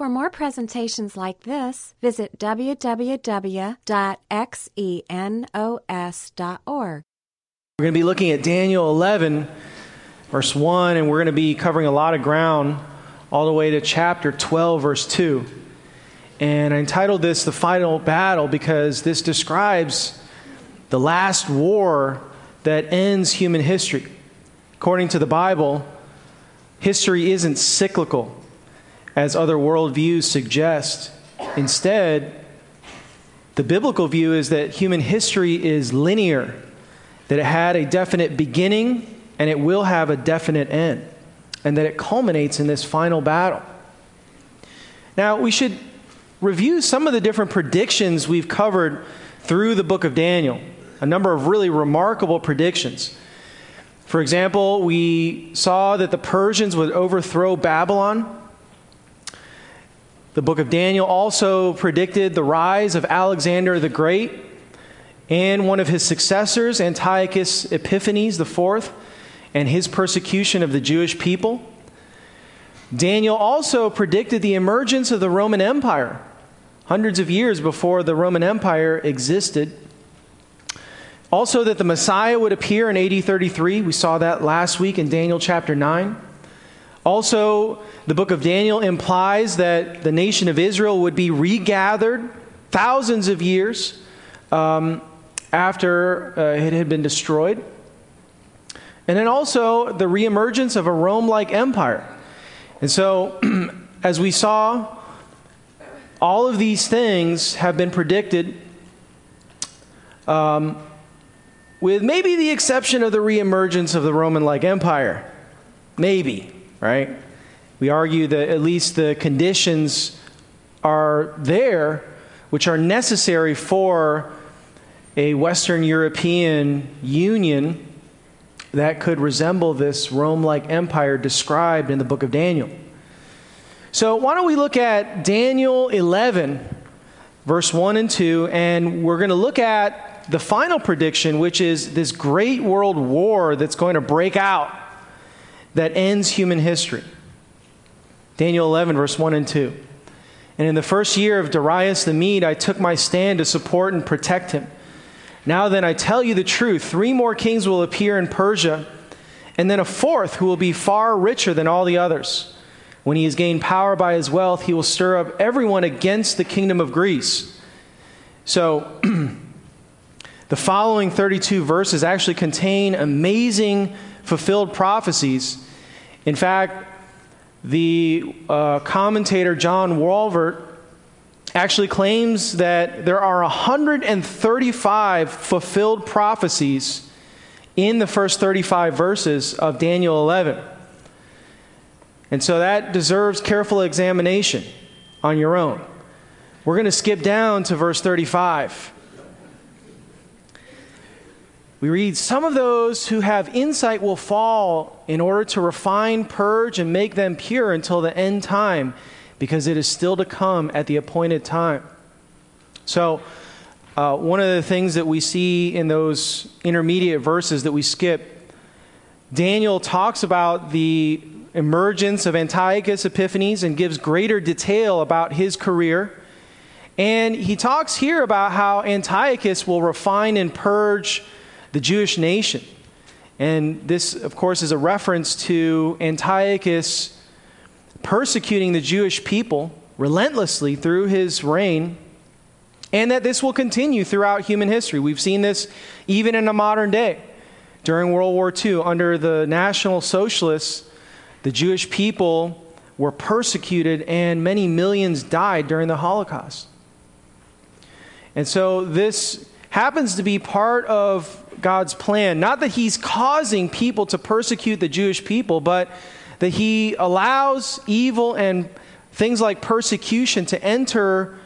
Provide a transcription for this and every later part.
For more presentations like this, visit www.xenos.org. We're going to be looking at Daniel 11, verse 1, and we're going to be covering a lot of ground all the way to chapter 12, verse 2. And I entitled this The Final Battle because this describes the last war that ends human history. According to the Bible, history isn't cyclical as other worldviews suggest. Instead, the biblical view is that human history is linear, that it had a definite beginning and it will have a definite end, and that it culminates in this final battle. Now, we should review some of the different predictions we've covered through the book of Daniel, a number of really remarkable predictions. For example, we saw that the Persians would overthrow Babylon the book of Daniel also predicted the rise of Alexander the Great and one of his successors, Antiochus Epiphanes IV, and his persecution of the Jewish people. Daniel also predicted the emergence of the Roman Empire hundreds of years before the Roman Empire existed. Also, that the Messiah would appear in AD 33. We saw that last week in Daniel chapter 9. Also, the book of Daniel implies that the nation of Israel would be regathered thousands of years um, after uh, it had been destroyed. And then also the reemergence of a Rome like empire. And so, as we saw, all of these things have been predicted, um, with maybe the exception of the reemergence of the Roman like empire. Maybe right? We argue that at least the conditions are there which are necessary for a Western European Union that could resemble this Rome like empire described in the book of Daniel. So, why don't we look at Daniel 11, verse 1 and 2, and we're going to look at the final prediction, which is this great world war that's going to break out that ends human history. Daniel 11, verse 1 and 2. And in the first year of Darius the Mede, I took my stand to support and protect him. Now then, I tell you the truth three more kings will appear in Persia, and then a fourth who will be far richer than all the others. When he has gained power by his wealth, he will stir up everyone against the kingdom of Greece. So, the following 32 verses actually contain amazing fulfilled prophecies. In fact, the uh, commentator John Walvoord actually claims that there are 135 fulfilled prophecies in the first 35 verses of Daniel 11. And so that deserves careful examination on your own. We're going to skip down to verse 35 we read, Some of those who have insight will fall in order to refine, purge, and make them pure until the end time, because it is still to come at the appointed time. So, uh, one of the things that we see in those intermediate verses that we skip, Daniel talks about the emergence of Antiochus Epiphanes and gives greater detail about his career. And he talks here about how Antiochus will refine and purge the Jewish nation. And this, of course, is a reference to Antiochus persecuting the Jewish people relentlessly through his reign, and that this will continue throughout human history. We've seen this even in the modern day. During World War II, under the National Socialists, the Jewish people were persecuted and many millions died during the Holocaust. And so this happens to be part of God's plan. Not that He's causing people to persecute the Jewish people, but that He allows evil and things like persecution to enter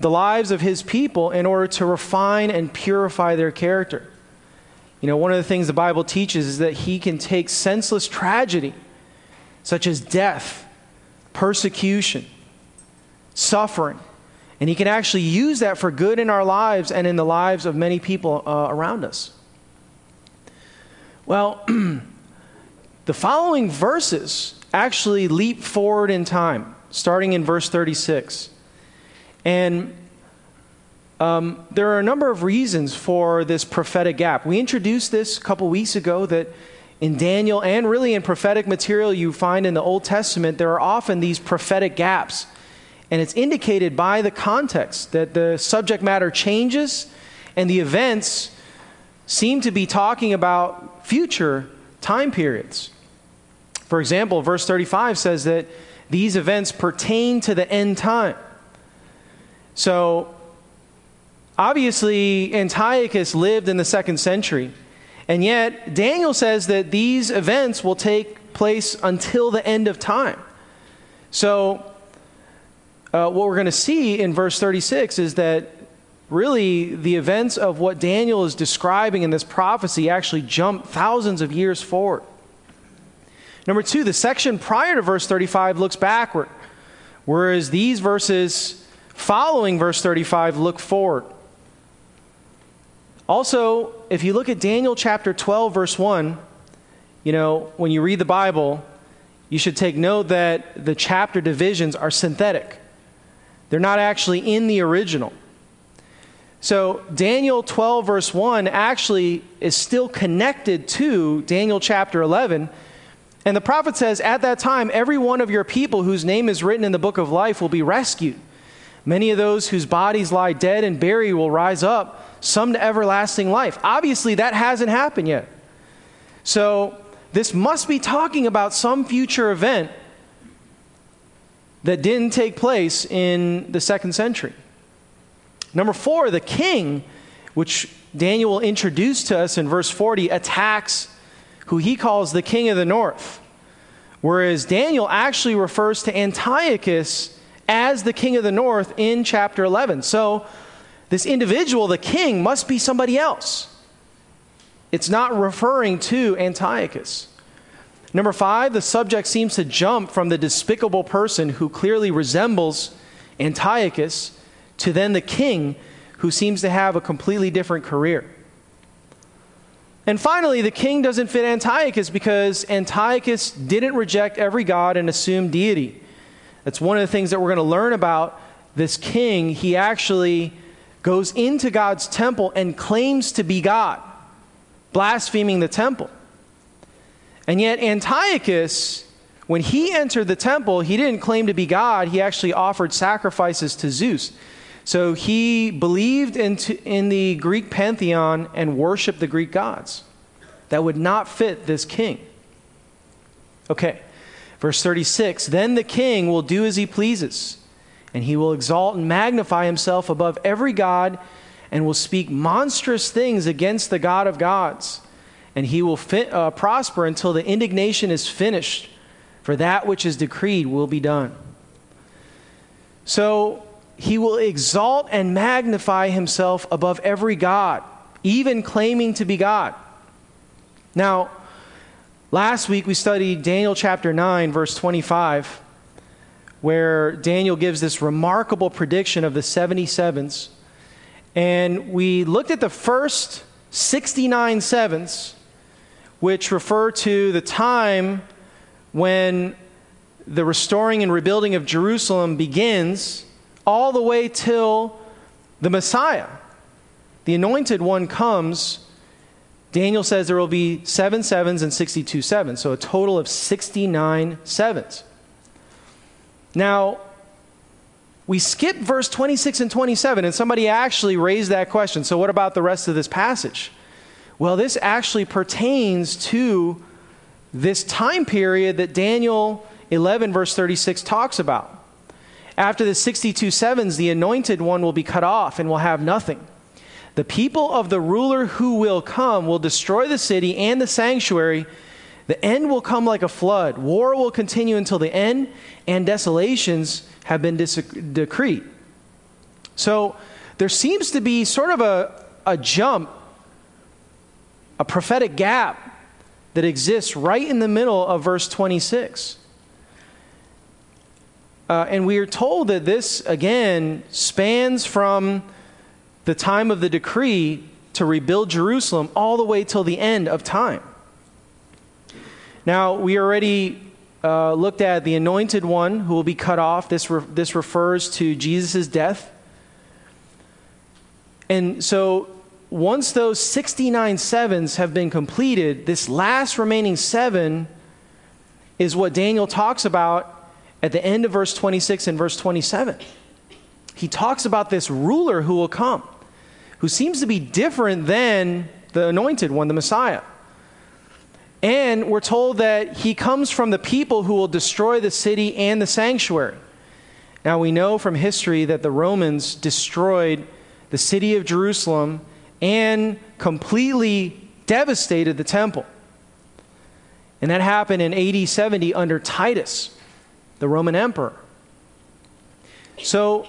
the lives of His people in order to refine and purify their character. You know, one of the things the Bible teaches is that He can take senseless tragedy, such as death, persecution, suffering, and He can actually use that for good in our lives and in the lives of many people uh, around us. Well, the following verses actually leap forward in time. starting in verse 36. And um, there are a number of reasons for this prophetic gap. We introduced this a couple weeks ago that in Daniel and really in prophetic material you find in the Old Testament, there are often these prophetic gaps. And it's indicated by the context that the subject matter changes and the events seem to be talking about future time periods. For example, verse 35 says that these events pertain to the end time. So, obviously, Antiochus lived in the second century. And yet, Daniel says that these events will take place until the end of time. So, uh, what we're going to see in verse 36 is that really the events of what Daniel is describing in this prophecy actually jump thousands of years forward. Number two, the section prior to verse 35 looks backward, whereas these verses following verse 35 look forward. Also, if you look at Daniel chapter 12, verse 1, you know, when you read the Bible, you should take note that the chapter divisions are synthetic. They're not actually in the original. So, Daniel 12, verse 1 actually is still connected to Daniel chapter 11. And the prophet says, At that time, every one of your people whose name is written in the book of life will be rescued. Many of those whose bodies lie dead and buried will rise up, some to everlasting life. Obviously, that hasn't happened yet. So, this must be talking about some future event that didn't take place in the second century. Number four, the king, which Daniel introduced to us in verse 40, attacks who he calls the king of the north. Whereas Daniel actually refers to Antiochus as the king of the north in chapter 11. So this individual, the king, must be somebody else. It's not referring to Antiochus. Number five, the subject seems to jump from the despicable person who clearly resembles Antiochus to then the king who seems to have a completely different career. And finally, the king doesn't fit Antiochus because Antiochus didn't reject every god and assume deity. That's one of the things that we're going to learn about this king. He actually goes into God's temple and claims to be God, blaspheming the temple. And yet, Antiochus, when he entered the temple, he didn't claim to be God. He actually offered sacrifices to Zeus. So he believed into, in the Greek pantheon and worshiped the Greek gods. That would not fit this king. Okay, verse 36 Then the king will do as he pleases, and he will exalt and magnify himself above every god, and will speak monstrous things against the God of gods. And he will fit, uh, prosper until the indignation is finished, for that which is decreed will be done. So he will exalt and magnify himself above every God, even claiming to be God. Now, last week we studied Daniel chapter 9, verse 25, where Daniel gives this remarkable prediction of the 77s. And we looked at the first 69 sevens, which refer to the time when the restoring and rebuilding of Jerusalem begins all the way till the Messiah. The anointed one comes. Daniel says there will be seven sevens and 62 sevens, so a total of 69 sevens. Now, we skip verse 26 and 27, and somebody actually raised that question. So, what about the rest of this passage? Well, this actually pertains to this time period that Daniel 11, verse 36, talks about. After the 62 sevens, the anointed one will be cut off and will have nothing. The people of the ruler who will come will destroy the city and the sanctuary. The end will come like a flood. War will continue until the end, and desolations have been dis- decreed. So there seems to be sort of a, a jump, a prophetic gap that exists right in the middle of verse 26. Uh, and we are told that this, again, spans from the time of the decree to rebuild Jerusalem all the way till the end of time. Now, we already uh, looked at the anointed one who will be cut off. This, re- this refers to Jesus' death. And so once those 69 sevens have been completed, this last remaining seven is what Daniel talks about at the end of verse 26 and verse 27. He talks about this ruler who will come, who seems to be different than the anointed one, the Messiah. And we're told that he comes from the people who will destroy the city and the sanctuary. Now, we know from history that the Romans destroyed the city of Jerusalem and completely devastated the temple. And that happened in AD 70 under Titus, the Roman emperor. So,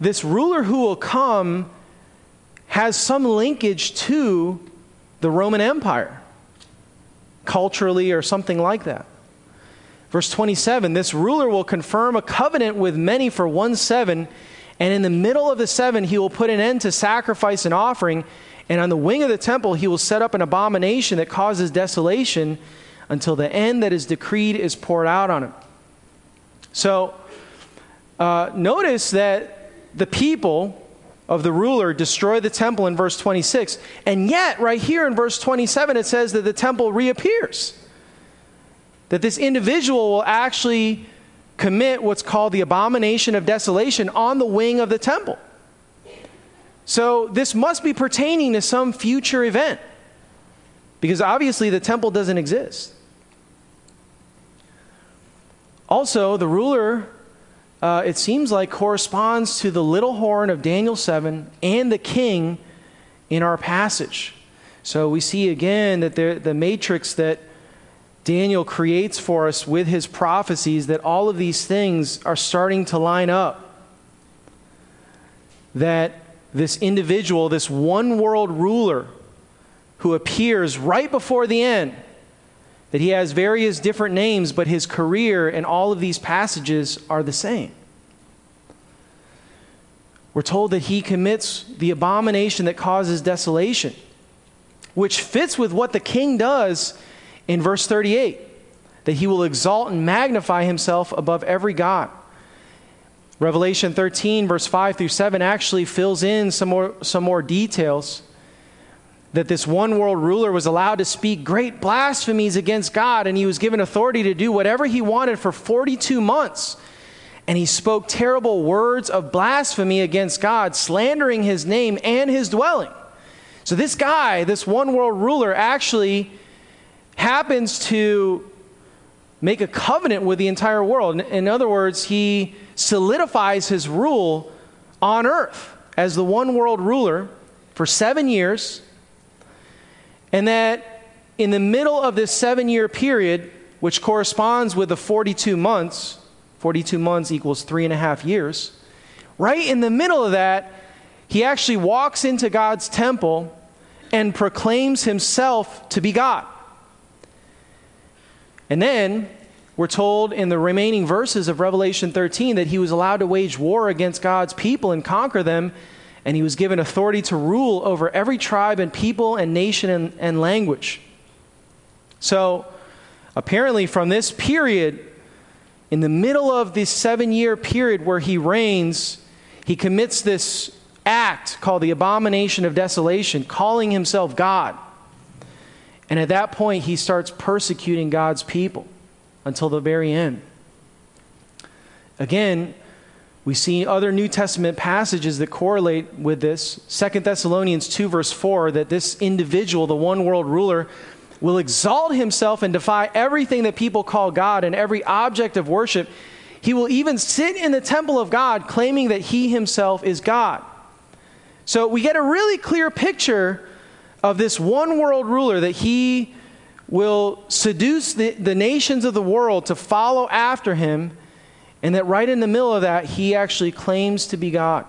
this ruler who will come has some linkage to the Roman Empire, culturally or something like that. Verse 27 This ruler will confirm a covenant with many for one seven and in the middle of the seven, he will put an end to sacrifice and offering. And on the wing of the temple, he will set up an abomination that causes desolation until the end that is decreed is poured out on him. So, uh, notice that the people of the ruler destroy the temple in verse 26. And yet, right here in verse 27, it says that the temple reappears. That this individual will actually commit what's called the abomination of desolation on the wing of the temple. So this must be pertaining to some future event because obviously the temple doesn't exist. Also, the ruler, uh, it seems like, corresponds to the little horn of Daniel 7 and the king in our passage. So we see again that the matrix that Daniel creates for us with his prophecies that all of these things are starting to line up. That this individual, this one world ruler who appears right before the end, that he has various different names, but his career and all of these passages are the same. We're told that he commits the abomination that causes desolation, which fits with what the king does in verse 38 that he will exalt and magnify himself above every God. Revelation 13, verse 5 through 7, actually fills in some more, some more details that this one world ruler was allowed to speak great blasphemies against God, and he was given authority to do whatever he wanted for 42 months. And he spoke terrible words of blasphemy against God, slandering his name and his dwelling. So, this guy, this one world ruler, actually happens to make a covenant with the entire world. In other words, he solidifies his rule on earth as the one world ruler for seven years. And that in the middle of this seven year period, which corresponds with the 42 months, 42 months equals three and a half years, right in the middle of that, he actually walks into God's temple and proclaims himself to be God. And then we're told in the remaining verses of Revelation 13 that he was allowed to wage war against God's people and conquer them, and he was given authority to rule over every tribe and people and nation and, and language. So, apparently, from this period, in the middle of this seven year period where he reigns, he commits this act called the abomination of desolation, calling himself God. And at that point, he starts persecuting God's people until the very end. Again, we see other New Testament passages that correlate with this. Second Thessalonians 2, verse 4, that this individual, the one world ruler, will exalt himself and defy everything that people call God and every object of worship. He will even sit in the temple of God claiming that he himself is God. So we get a really clear picture of this one world ruler that he will seduce the, the nations of the world to follow after him, and that right in the middle of that, he actually claims to be God.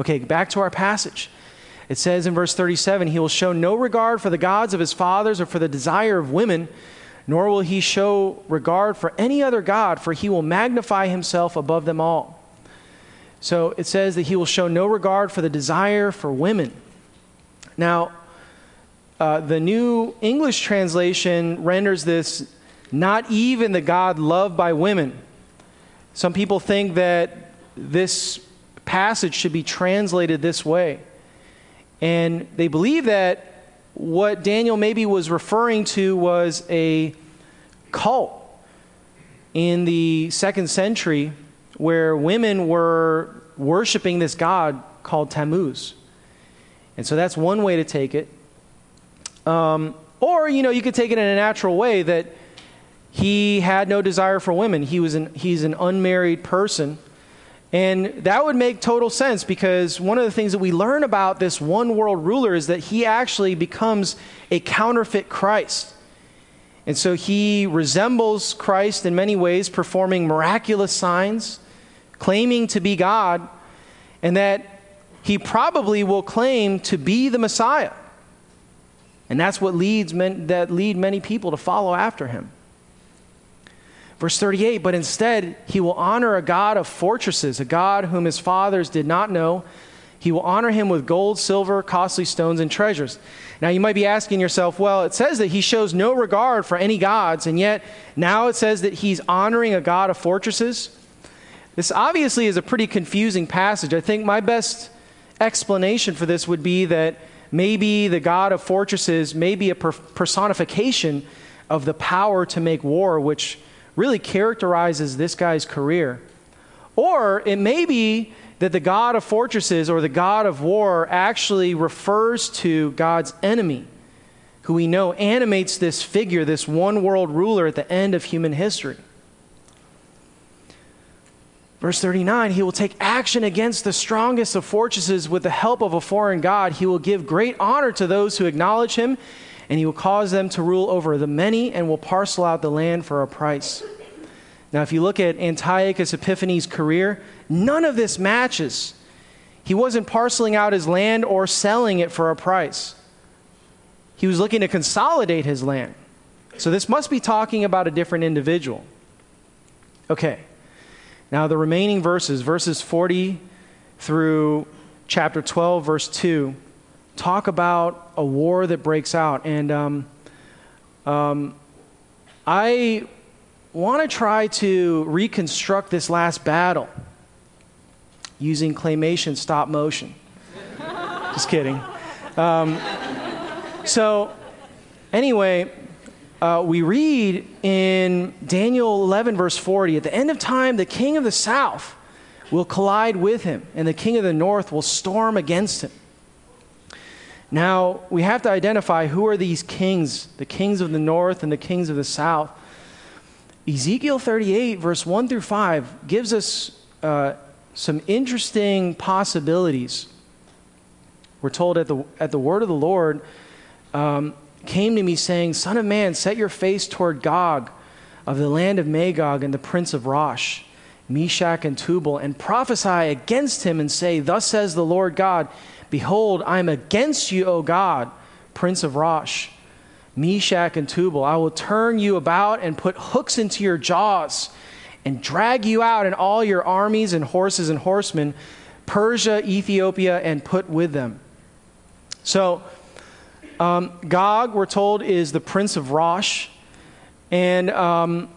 Okay, back to our passage. It says in verse 37 He will show no regard for the gods of his fathers or for the desire of women, nor will he show regard for any other God, for he will magnify himself above them all. So it says that he will show no regard for the desire for women. Now, uh, the new English translation renders this not even the God loved by women. Some people think that this passage should be translated this way. And they believe that what Daniel maybe was referring to was a cult in the second century where women were worshiping this god called Tammuz. And so that's one way to take it. Um, or, you know, you could take it in a natural way that he had no desire for women. He was an, he's an unmarried person. And that would make total sense because one of the things that we learn about this one world ruler is that he actually becomes a counterfeit Christ. And so he resembles Christ in many ways, performing miraculous signs, claiming to be God, and that he probably will claim to be the Messiah. And that's what leads men, that lead many people to follow after him. Verse 38 But instead, he will honor a God of fortresses, a God whom his fathers did not know. He will honor him with gold, silver, costly stones, and treasures. Now, you might be asking yourself, well, it says that he shows no regard for any gods, and yet now it says that he's honoring a God of fortresses. This obviously is a pretty confusing passage. I think my best explanation for this would be that maybe the God of fortresses may be a personification of the power to make war, which really characterizes this guy's career. Or it may be that the God of fortresses or the God of war actually refers to God's enemy, who we know animates this figure, this one world ruler at the end of human history. Verse 39 He will take action against the strongest of fortresses with the help of a foreign God. He will give great honor to those who acknowledge him and he will cause them to rule over the many and will parcel out the land for a price. Now, if you look at Antiochus Epiphanes' career, none of this matches. He wasn't parceling out his land or selling it for a price. He was looking to consolidate his land. So, this must be talking about a different individual. Okay. Now, the remaining verses, verses 40 through chapter 12, verse 2 talk about a war that breaks out. And um, um, I want to try to reconstruct this last battle using claymation stop motion. Just kidding. Um, so, anyway, uh, we read in Daniel 11, verse 40 at the end of time, the king of the south will collide with him, and the king of the north will storm against him. Now, we have to identify who are these kings, the kings of the north and the kings of the south. Ezekiel 38, verse 1 through 5, gives us uh, some interesting possibilities. We're told at the, at the word of the Lord um, came to me saying, Son of man, set your face toward Gog of the land of Magog and the prince of Rosh, Meshech and Tubal, and prophesy against him and say, Thus says the Lord God, Behold, I am against you, O Gog, Prince of Rosh, Meshech and Tubal. I will turn you about and put hooks into your jaws and drag you out and all your armies and horses and horsemen, Persia, Ethiopia, and put with them. So, um, Gog, we're told, is the prince of Rosh. And, um,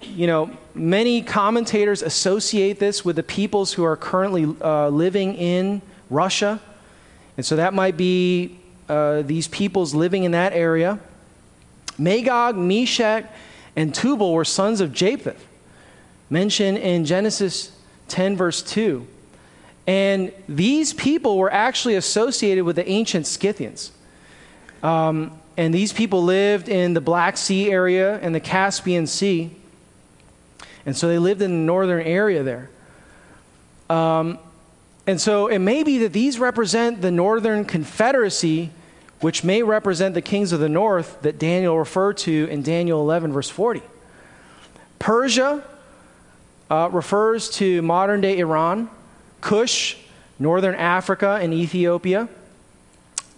you know, many commentators associate this with the peoples who are currently uh, living in Russia. And so that might be uh, these peoples living in that area. Magog, Meshech, and Tubal were sons of Japheth, mentioned in Genesis 10, verse 2. And these people were actually associated with the ancient Scythians. Um, and these people lived in the Black Sea area and the Caspian Sea. And so they lived in the northern area there. Um, and so it may be that these represent the northern confederacy, which may represent the kings of the north that Daniel referred to in Daniel 11, verse 40. Persia uh, refers to modern day Iran, Cush, northern Africa, and Ethiopia.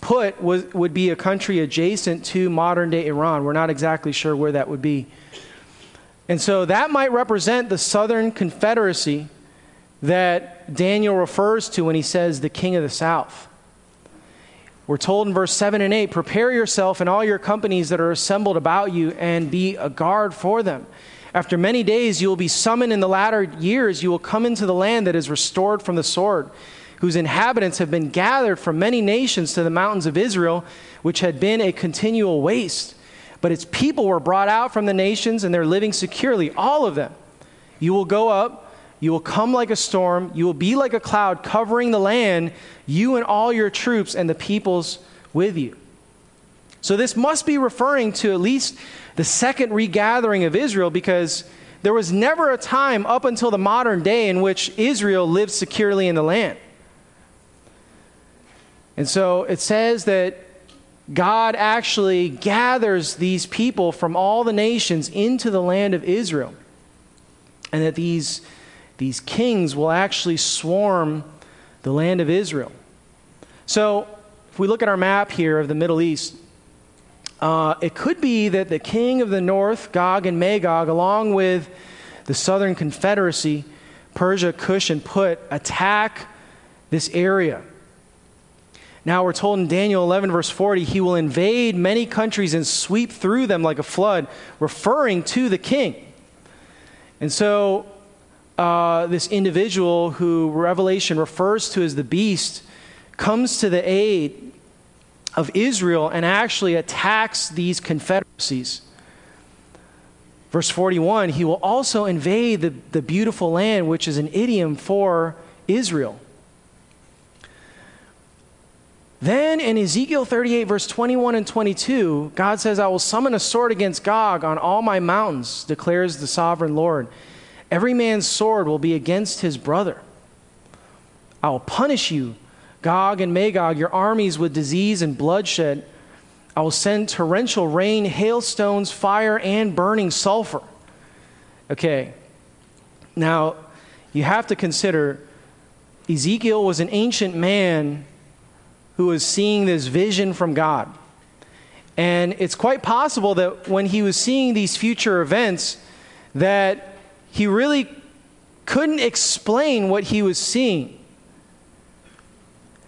Put was, would be a country adjacent to modern day Iran. We're not exactly sure where that would be. And so that might represent the southern confederacy that Daniel refers to when he says the king of the south. We're told in verse 7 and 8 prepare yourself and all your companies that are assembled about you and be a guard for them. After many days, you will be summoned in the latter years. You will come into the land that is restored from the sword, whose inhabitants have been gathered from many nations to the mountains of Israel, which had been a continual waste. But its people were brought out from the nations, and they're living securely, all of them. You will go up you will come like a storm. You will be like a cloud covering the land, you and all your troops and the peoples with you. So, this must be referring to at least the second regathering of Israel because there was never a time up until the modern day in which Israel lived securely in the land. And so it says that God actually gathers these people from all the nations into the land of Israel. And that these these kings will actually swarm the land of Israel. So, if we look at our map here of the Middle East, uh, it could be that the king of the north, Gog and Magog, along with the southern confederacy, Persia, Cush, and Put, attack this area. Now we're told in Daniel 11, verse 40, he will invade many countries and sweep through them like a flood, referring to the king. And so uh, this individual who Revelation refers to as the beast comes to the aid of Israel and actually attacks these confederacies. Verse 41 He will also invade the, the beautiful land, which is an idiom for Israel. Then in Ezekiel 38, verse 21 and 22, God says, I will summon a sword against Gog on all my mountains, declares the sovereign Lord. Every man's sword will be against his brother. I will punish you, Gog and Magog, your armies with disease and bloodshed. I will send torrential rain, hailstones, fire, and burning sulfur. Okay, now you have to consider Ezekiel was an ancient man who was seeing this vision from God. And it's quite possible that when he was seeing these future events, that he really couldn't explain what he was seeing.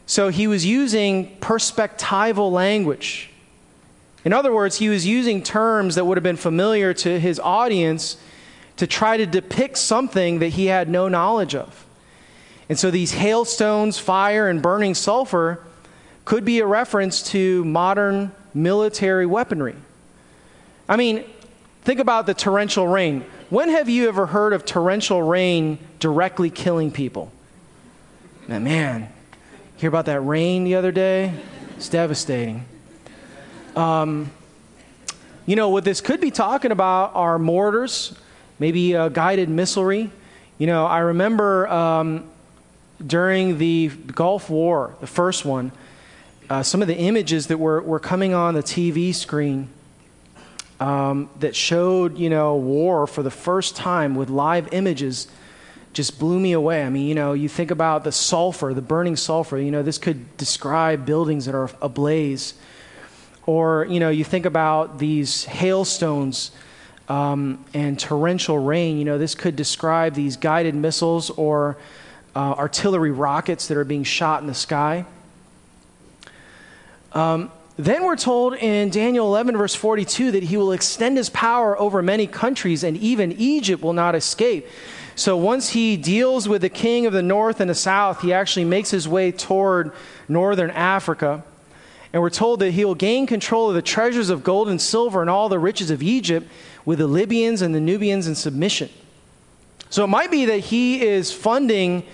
So he was using perspectival language. In other words, he was using terms that would have been familiar to his audience to try to depict something that he had no knowledge of. And so these hailstones, fire, and burning sulfur could be a reference to modern military weaponry. I mean, think about the torrential rain. When have you ever heard of torrential rain directly killing people? Now, man, hear about that rain the other day? It's devastating. Um, you know, what this could be talking about are mortars, maybe uh, guided missilery. You know, I remember um, during the Gulf War, the first one, uh, some of the images that were, were coming on the TV screen um, that showed, you know, war for the first time with live images just blew me away. I mean, you know, you think about the sulfur, the burning sulfur, you know, this could describe buildings that are ablaze. Or, you know, you think about these hailstones um, and torrential rain, you know, this could describe these guided missiles or uh, artillery rockets that are being shot in the sky. Um, then we're told in Daniel 11, verse 42, that he will extend his power over many countries, and even Egypt will not escape. So once he deals with the king of the north and the south, he actually makes his way toward northern Africa. And we're told that he will gain control of the treasures of gold and silver and all the riches of Egypt with the Libyans and the Nubians in submission. So it might be that he is funding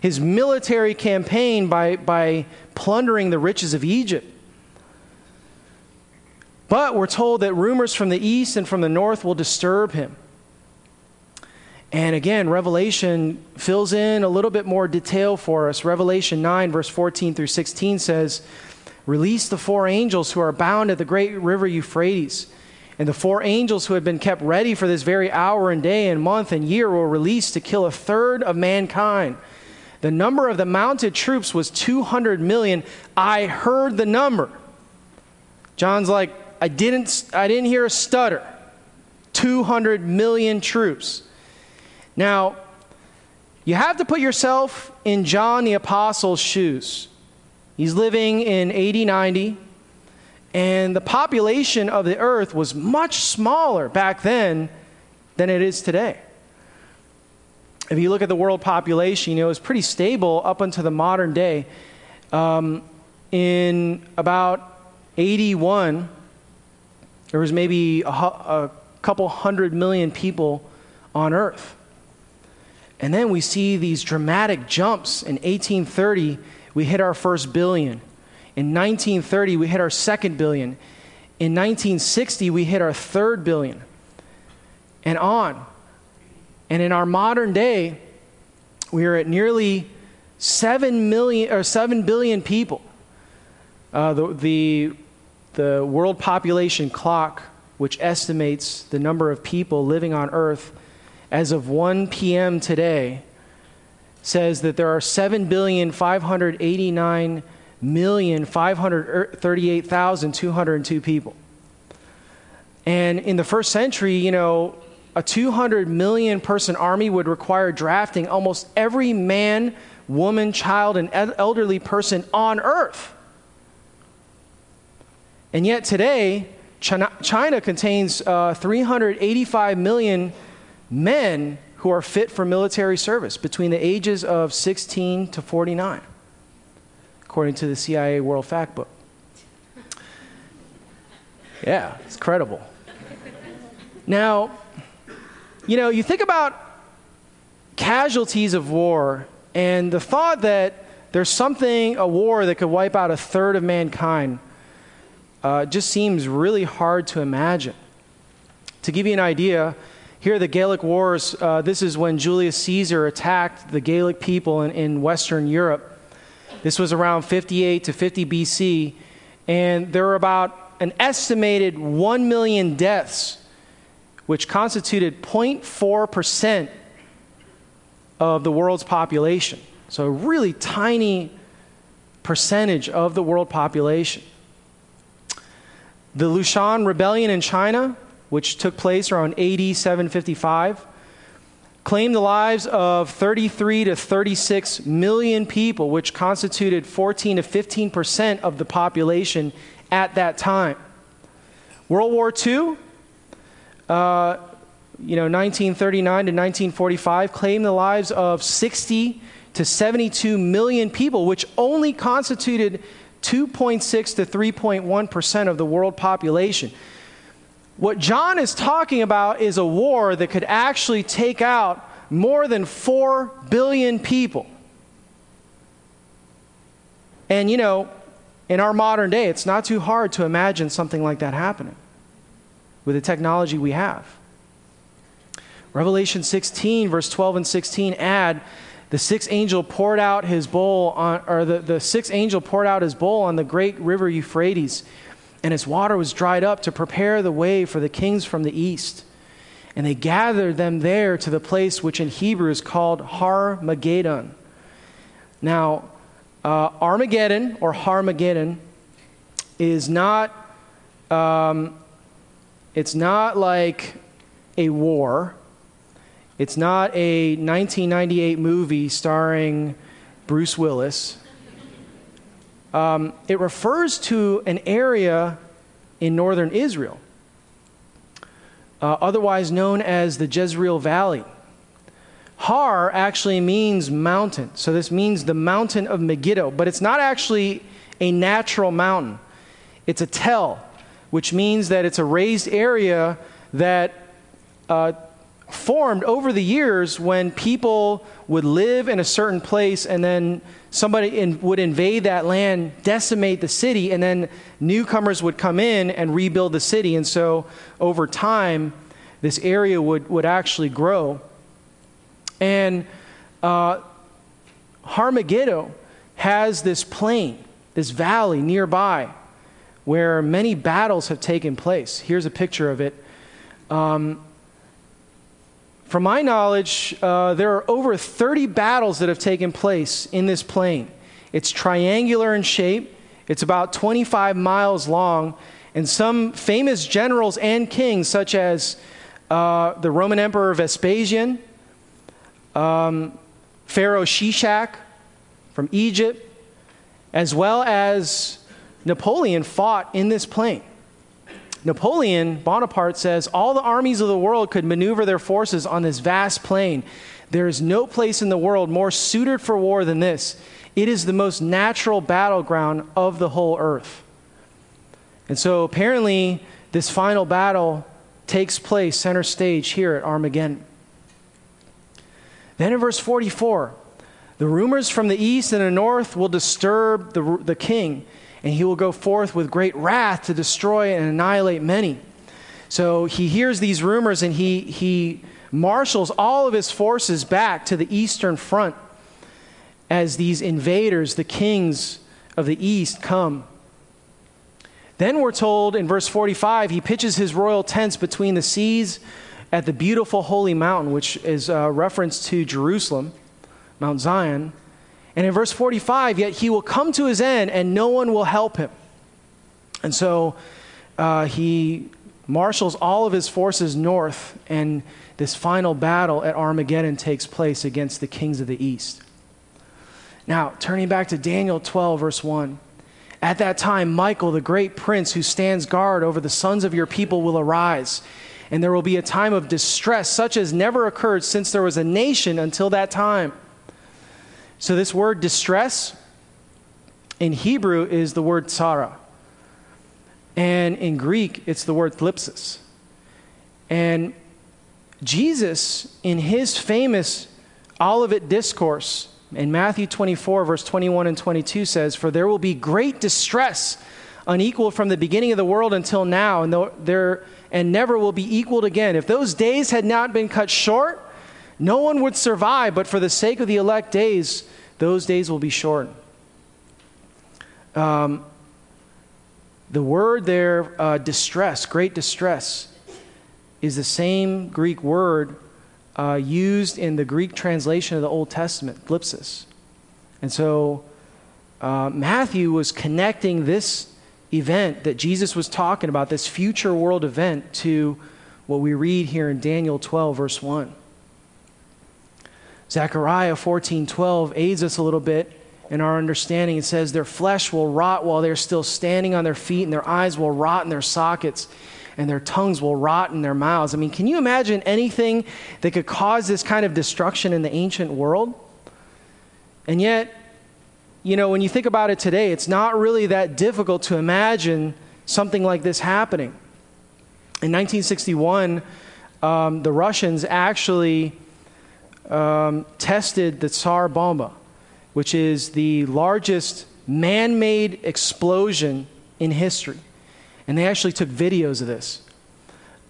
his military campaign by, by plundering the riches of Egypt. But we're told that rumors from the east and from the north will disturb him. And again, Revelation fills in a little bit more detail for us. Revelation 9, verse 14 through 16 says, Release the four angels who are bound at the great river Euphrates. And the four angels who have been kept ready for this very hour and day and month and year will release to kill a third of mankind. The number of the mounted troops was 200 million. I heard the number. John's like, I didn't, I didn't hear a stutter. 200 million troops. Now, you have to put yourself in John the Apostle's shoes. He's living in 80, 90, and the population of the earth was much smaller back then than it is today. If you look at the world population, you know, it was pretty stable up until the modern day. Um, in about 81, there was maybe a, a couple hundred million people on earth. And then we see these dramatic jumps. In 1830, we hit our first billion. In 1930, we hit our second billion. In 1960, we hit our third billion. And on. And in our modern day, we are at nearly 7 million or 7 billion people. Uh, the, the, the world population clock, which estimates the number of people living on Earth as of 1 p.m. today, says that there are 7,589,538,202 people. And in the first century, you know, a 200 million person army would require drafting almost every man, woman, child, and elderly person on earth. And yet today, China, China contains uh, 385 million men who are fit for military service between the ages of 16 to 49, according to the CIA World Factbook. Yeah, it's credible. Now, you know, you think about casualties of war and the thought that there's something, a war that could wipe out a third of mankind, uh, just seems really hard to imagine. To give you an idea, here, are the Gallic Wars, uh, this is when Julius Caesar attacked the Gallic people in, in Western Europe. This was around 58 to 50 BC, and there were about an estimated 1 million deaths, which constituted 0.4% of the world's population. So, a really tiny percentage of the world population. The Lushan Rebellion in China which took place around AD 755, claimed the lives of 33 to 36 million people, which constituted 14 to 15 percent of the population at that time. World War II, uh, you know, 1939 to 1945, claimed the lives of 60 to 72 million people, which only constituted 2.6 to 3.1 percent of the world population. What John is talking about is a war that could actually take out more than 4 billion people. And you know, in our modern day, it's not too hard to imagine something like that happening with the technology we have. Revelation 16, verse 12 and 16 add the sixth angel poured out his bowl on, or the, the sixth angel poured out his bowl on the great river Euphrates and its water was dried up to prepare the way for the kings from the east. And they gathered them there to the place which in Hebrew is called Har Mageddon. Now, uh, Armageddon or Harmageddon is not, um, it's not like a war. It's not a 1998 movie starring Bruce Willis. Um, it refers to an area in northern Israel, uh, otherwise known as the Jezreel Valley. Har actually means mountain. So this means the mountain of Megiddo, but it's not actually a natural mountain. It's a tell, which means that it's a raised area that uh, formed over the years when people would live in a certain place and then somebody in, would invade that land, decimate the city, and then newcomers would come in and rebuild the city. And so over time, this area would, would actually grow. And uh, Har Megiddo has this plain, this valley nearby, where many battles have taken place. Here's a picture of it. Um, from my knowledge, uh, there are over 30 battles that have taken place in this plain. It's triangular in shape, it's about 25 miles long, and some famous generals and kings, such as uh, the Roman Emperor Vespasian, um, Pharaoh Shishak from Egypt, as well as Napoleon fought in this plain. Napoleon Bonaparte says all the armies of the world could maneuver their forces on this vast plain. There is no place in the world more suited for war than this. It is the most natural battleground of the whole earth. And so apparently, this final battle takes place center stage here at Armageddon. Then in verse 44, the rumors from the east and the north will disturb the, the king and he will go forth with great wrath to destroy and annihilate many. So he hears these rumors and he, he marshals all of his forces back to the eastern front as these invaders, the kings of the east, come. Then we're told in verse 45 he pitches his royal tents between the seas at the beautiful holy mountain, which is uh, a reference to Jerusalem, Mount Zion. And in verse 45, yet he will come to his end and no one will help him. And so uh, he marshals all of his forces north, and this final battle at Armageddon takes place against the kings of the east. Now, turning back to Daniel 12, verse 1. At that time, Michael, the great prince who stands guard over the sons of your people, will arise, and there will be a time of distress such as never occurred since there was a nation until that time. So, this word distress in Hebrew is the word tsara. And in Greek, it's the word thlipsis. And Jesus, in his famous Olivet discourse in Matthew 24, verse 21 and 22, says, For there will be great distress, unequal from the beginning of the world until now, and, there, and never will be equaled again. If those days had not been cut short, no one would survive, but for the sake of the elect days, those days will be shortened. Um, the word there, uh, distress, great distress, is the same Greek word uh, used in the Greek translation of the Old Testament, thlipsis. And so uh, Matthew was connecting this event that Jesus was talking about, this future world event, to what we read here in Daniel 12, verse 1. Zechariah 14:12 aids us a little bit in our understanding. It says their flesh will rot while they're still standing on their feet and their eyes will rot in their sockets and their tongues will rot in their mouths. I mean, can you imagine anything that could cause this kind of destruction in the ancient world? And yet, you know, when you think about it today, it's not really that difficult to imagine something like this happening. In 1961, um, the Russians actually um, tested the Tsar Bomba, which is the largest man made explosion in history. And they actually took videos of this.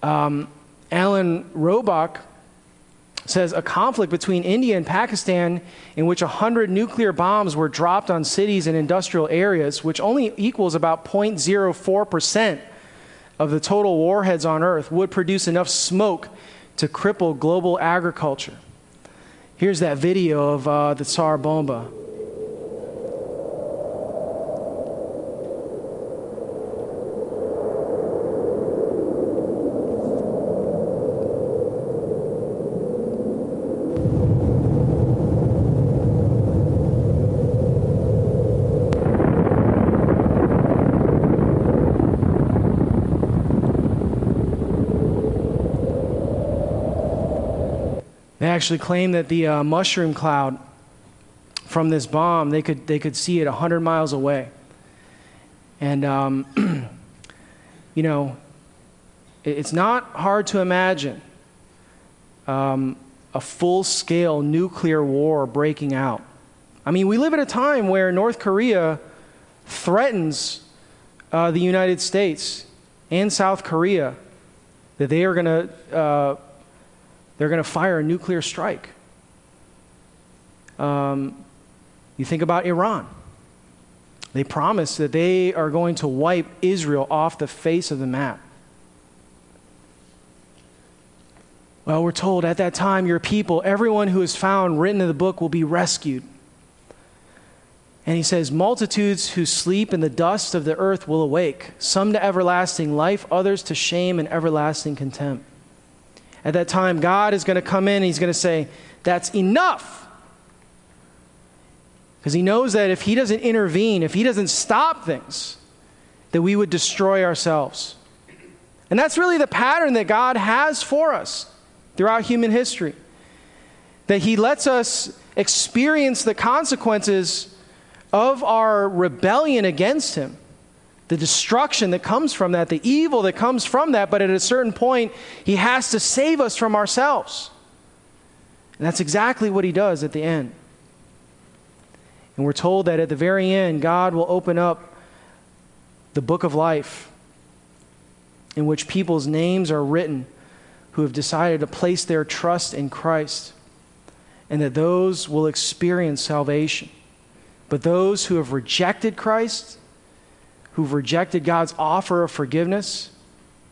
Um, Alan Robock says a conflict between India and Pakistan in which 100 nuclear bombs were dropped on cities and industrial areas, which only equals about 0.04% of the total warheads on Earth, would produce enough smoke to cripple global agriculture. Here's that video of uh, the Tsar Bomba. Actually claim that the uh, mushroom cloud from this bomb, they could, they could see it 100 miles away. And, um, you know, it's not hard to imagine um, a full scale nuclear war breaking out. I mean, we live at a time where North Korea threatens uh, the United States and South Korea that they are going to uh, they're going to fire a nuclear strike. Um, you think about Iran. They promise that they are going to wipe Israel off the face of the map. Well, we're told at that time, your people, everyone who is found written in the book, will be rescued. And he says, Multitudes who sleep in the dust of the earth will awake, some to everlasting life, others to shame and everlasting contempt. At that time, God is going to come in and He's going to say, That's enough. Because he knows that if he doesn't intervene, if he doesn't stop things, that we would destroy ourselves. And that's really the pattern that God has for us throughout human history. That he lets us experience the consequences of our rebellion against him, the destruction that comes from that, the evil that comes from that, but at a certain point, he has to save us from ourselves. And that's exactly what he does at the end. And we're told that at the very end, God will open up the book of life in which people's names are written who have decided to place their trust in Christ, and that those will experience salvation. But those who have rejected Christ, who've rejected God's offer of forgiveness,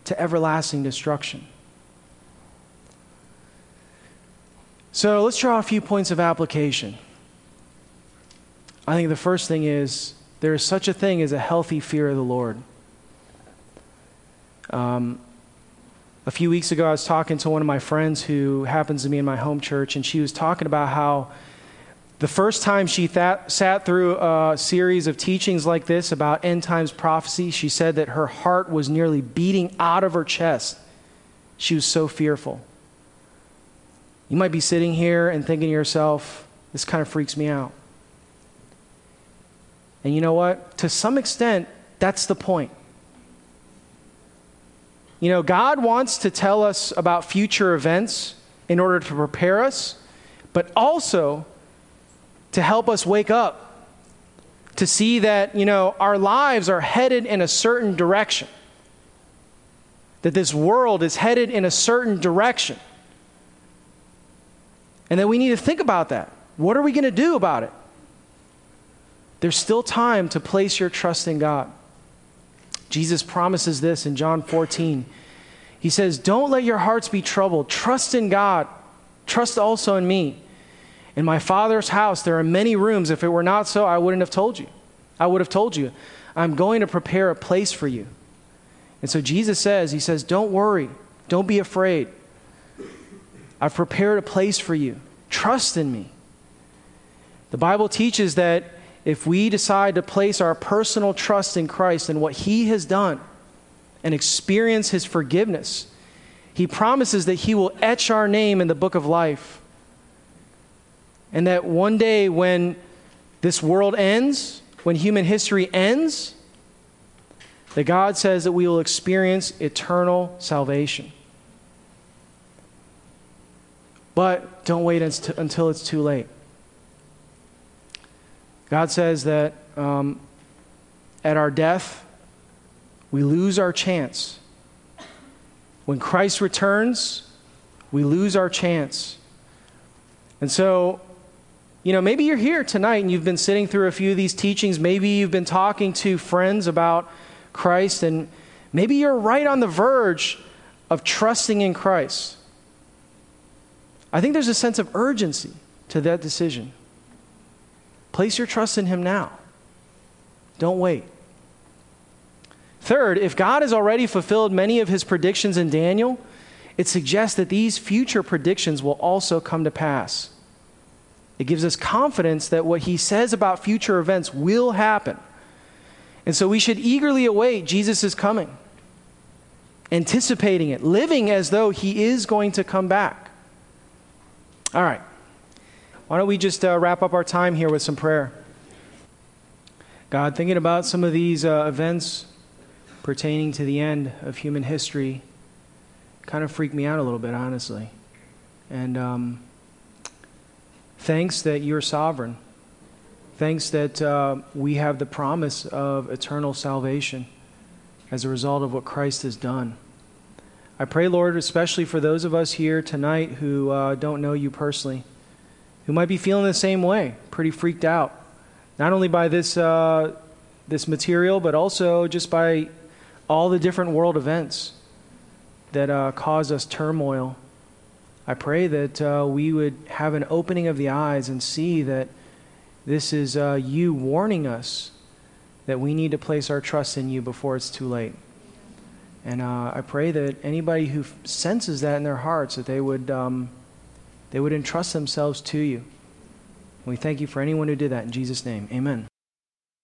to everlasting destruction. So let's draw a few points of application. I think the first thing is there is such a thing as a healthy fear of the Lord. Um, a few weeks ago, I was talking to one of my friends who happens to be in my home church, and she was talking about how the first time she sat through a series of teachings like this about end times prophecy, she said that her heart was nearly beating out of her chest. She was so fearful. You might be sitting here and thinking to yourself, this kind of freaks me out. And you know what? To some extent, that's the point. You know, God wants to tell us about future events in order to prepare us, but also to help us wake up, to see that, you know, our lives are headed in a certain direction, that this world is headed in a certain direction. And that we need to think about that. What are we going to do about it? There's still time to place your trust in God. Jesus promises this in John 14. He says, Don't let your hearts be troubled. Trust in God. Trust also in me. In my Father's house, there are many rooms. If it were not so, I wouldn't have told you. I would have told you, I'm going to prepare a place for you. And so Jesus says, He says, Don't worry. Don't be afraid. I've prepared a place for you. Trust in me. The Bible teaches that if we decide to place our personal trust in Christ and what He has done and experience His forgiveness, He promises that He will etch our name in the book of life. And that one day when this world ends, when human history ends, that God says that we will experience eternal salvation. But don't wait until it's too late. God says that um, at our death, we lose our chance. When Christ returns, we lose our chance. And so, you know, maybe you're here tonight and you've been sitting through a few of these teachings. Maybe you've been talking to friends about Christ, and maybe you're right on the verge of trusting in Christ. I think there's a sense of urgency to that decision. Place your trust in Him now. Don't wait. Third, if God has already fulfilled many of His predictions in Daniel, it suggests that these future predictions will also come to pass. It gives us confidence that what He says about future events will happen. And so we should eagerly await Jesus' coming, anticipating it, living as though He is going to come back. All right. Why don't we just uh, wrap up our time here with some prayer? God, thinking about some of these uh, events pertaining to the end of human history kind of freaked me out a little bit, honestly. And um, thanks that you're sovereign. Thanks that uh, we have the promise of eternal salvation as a result of what Christ has done. I pray, Lord, especially for those of us here tonight who uh, don't know you personally, who might be feeling the same way, pretty freaked out, not only by this, uh, this material, but also just by all the different world events that uh, cause us turmoil. I pray that uh, we would have an opening of the eyes and see that this is uh, you warning us that we need to place our trust in you before it's too late. And uh, I pray that anybody who senses that in their hearts, that they would, um, they would entrust themselves to you. We thank you for anyone who did that in Jesus' name. Amen.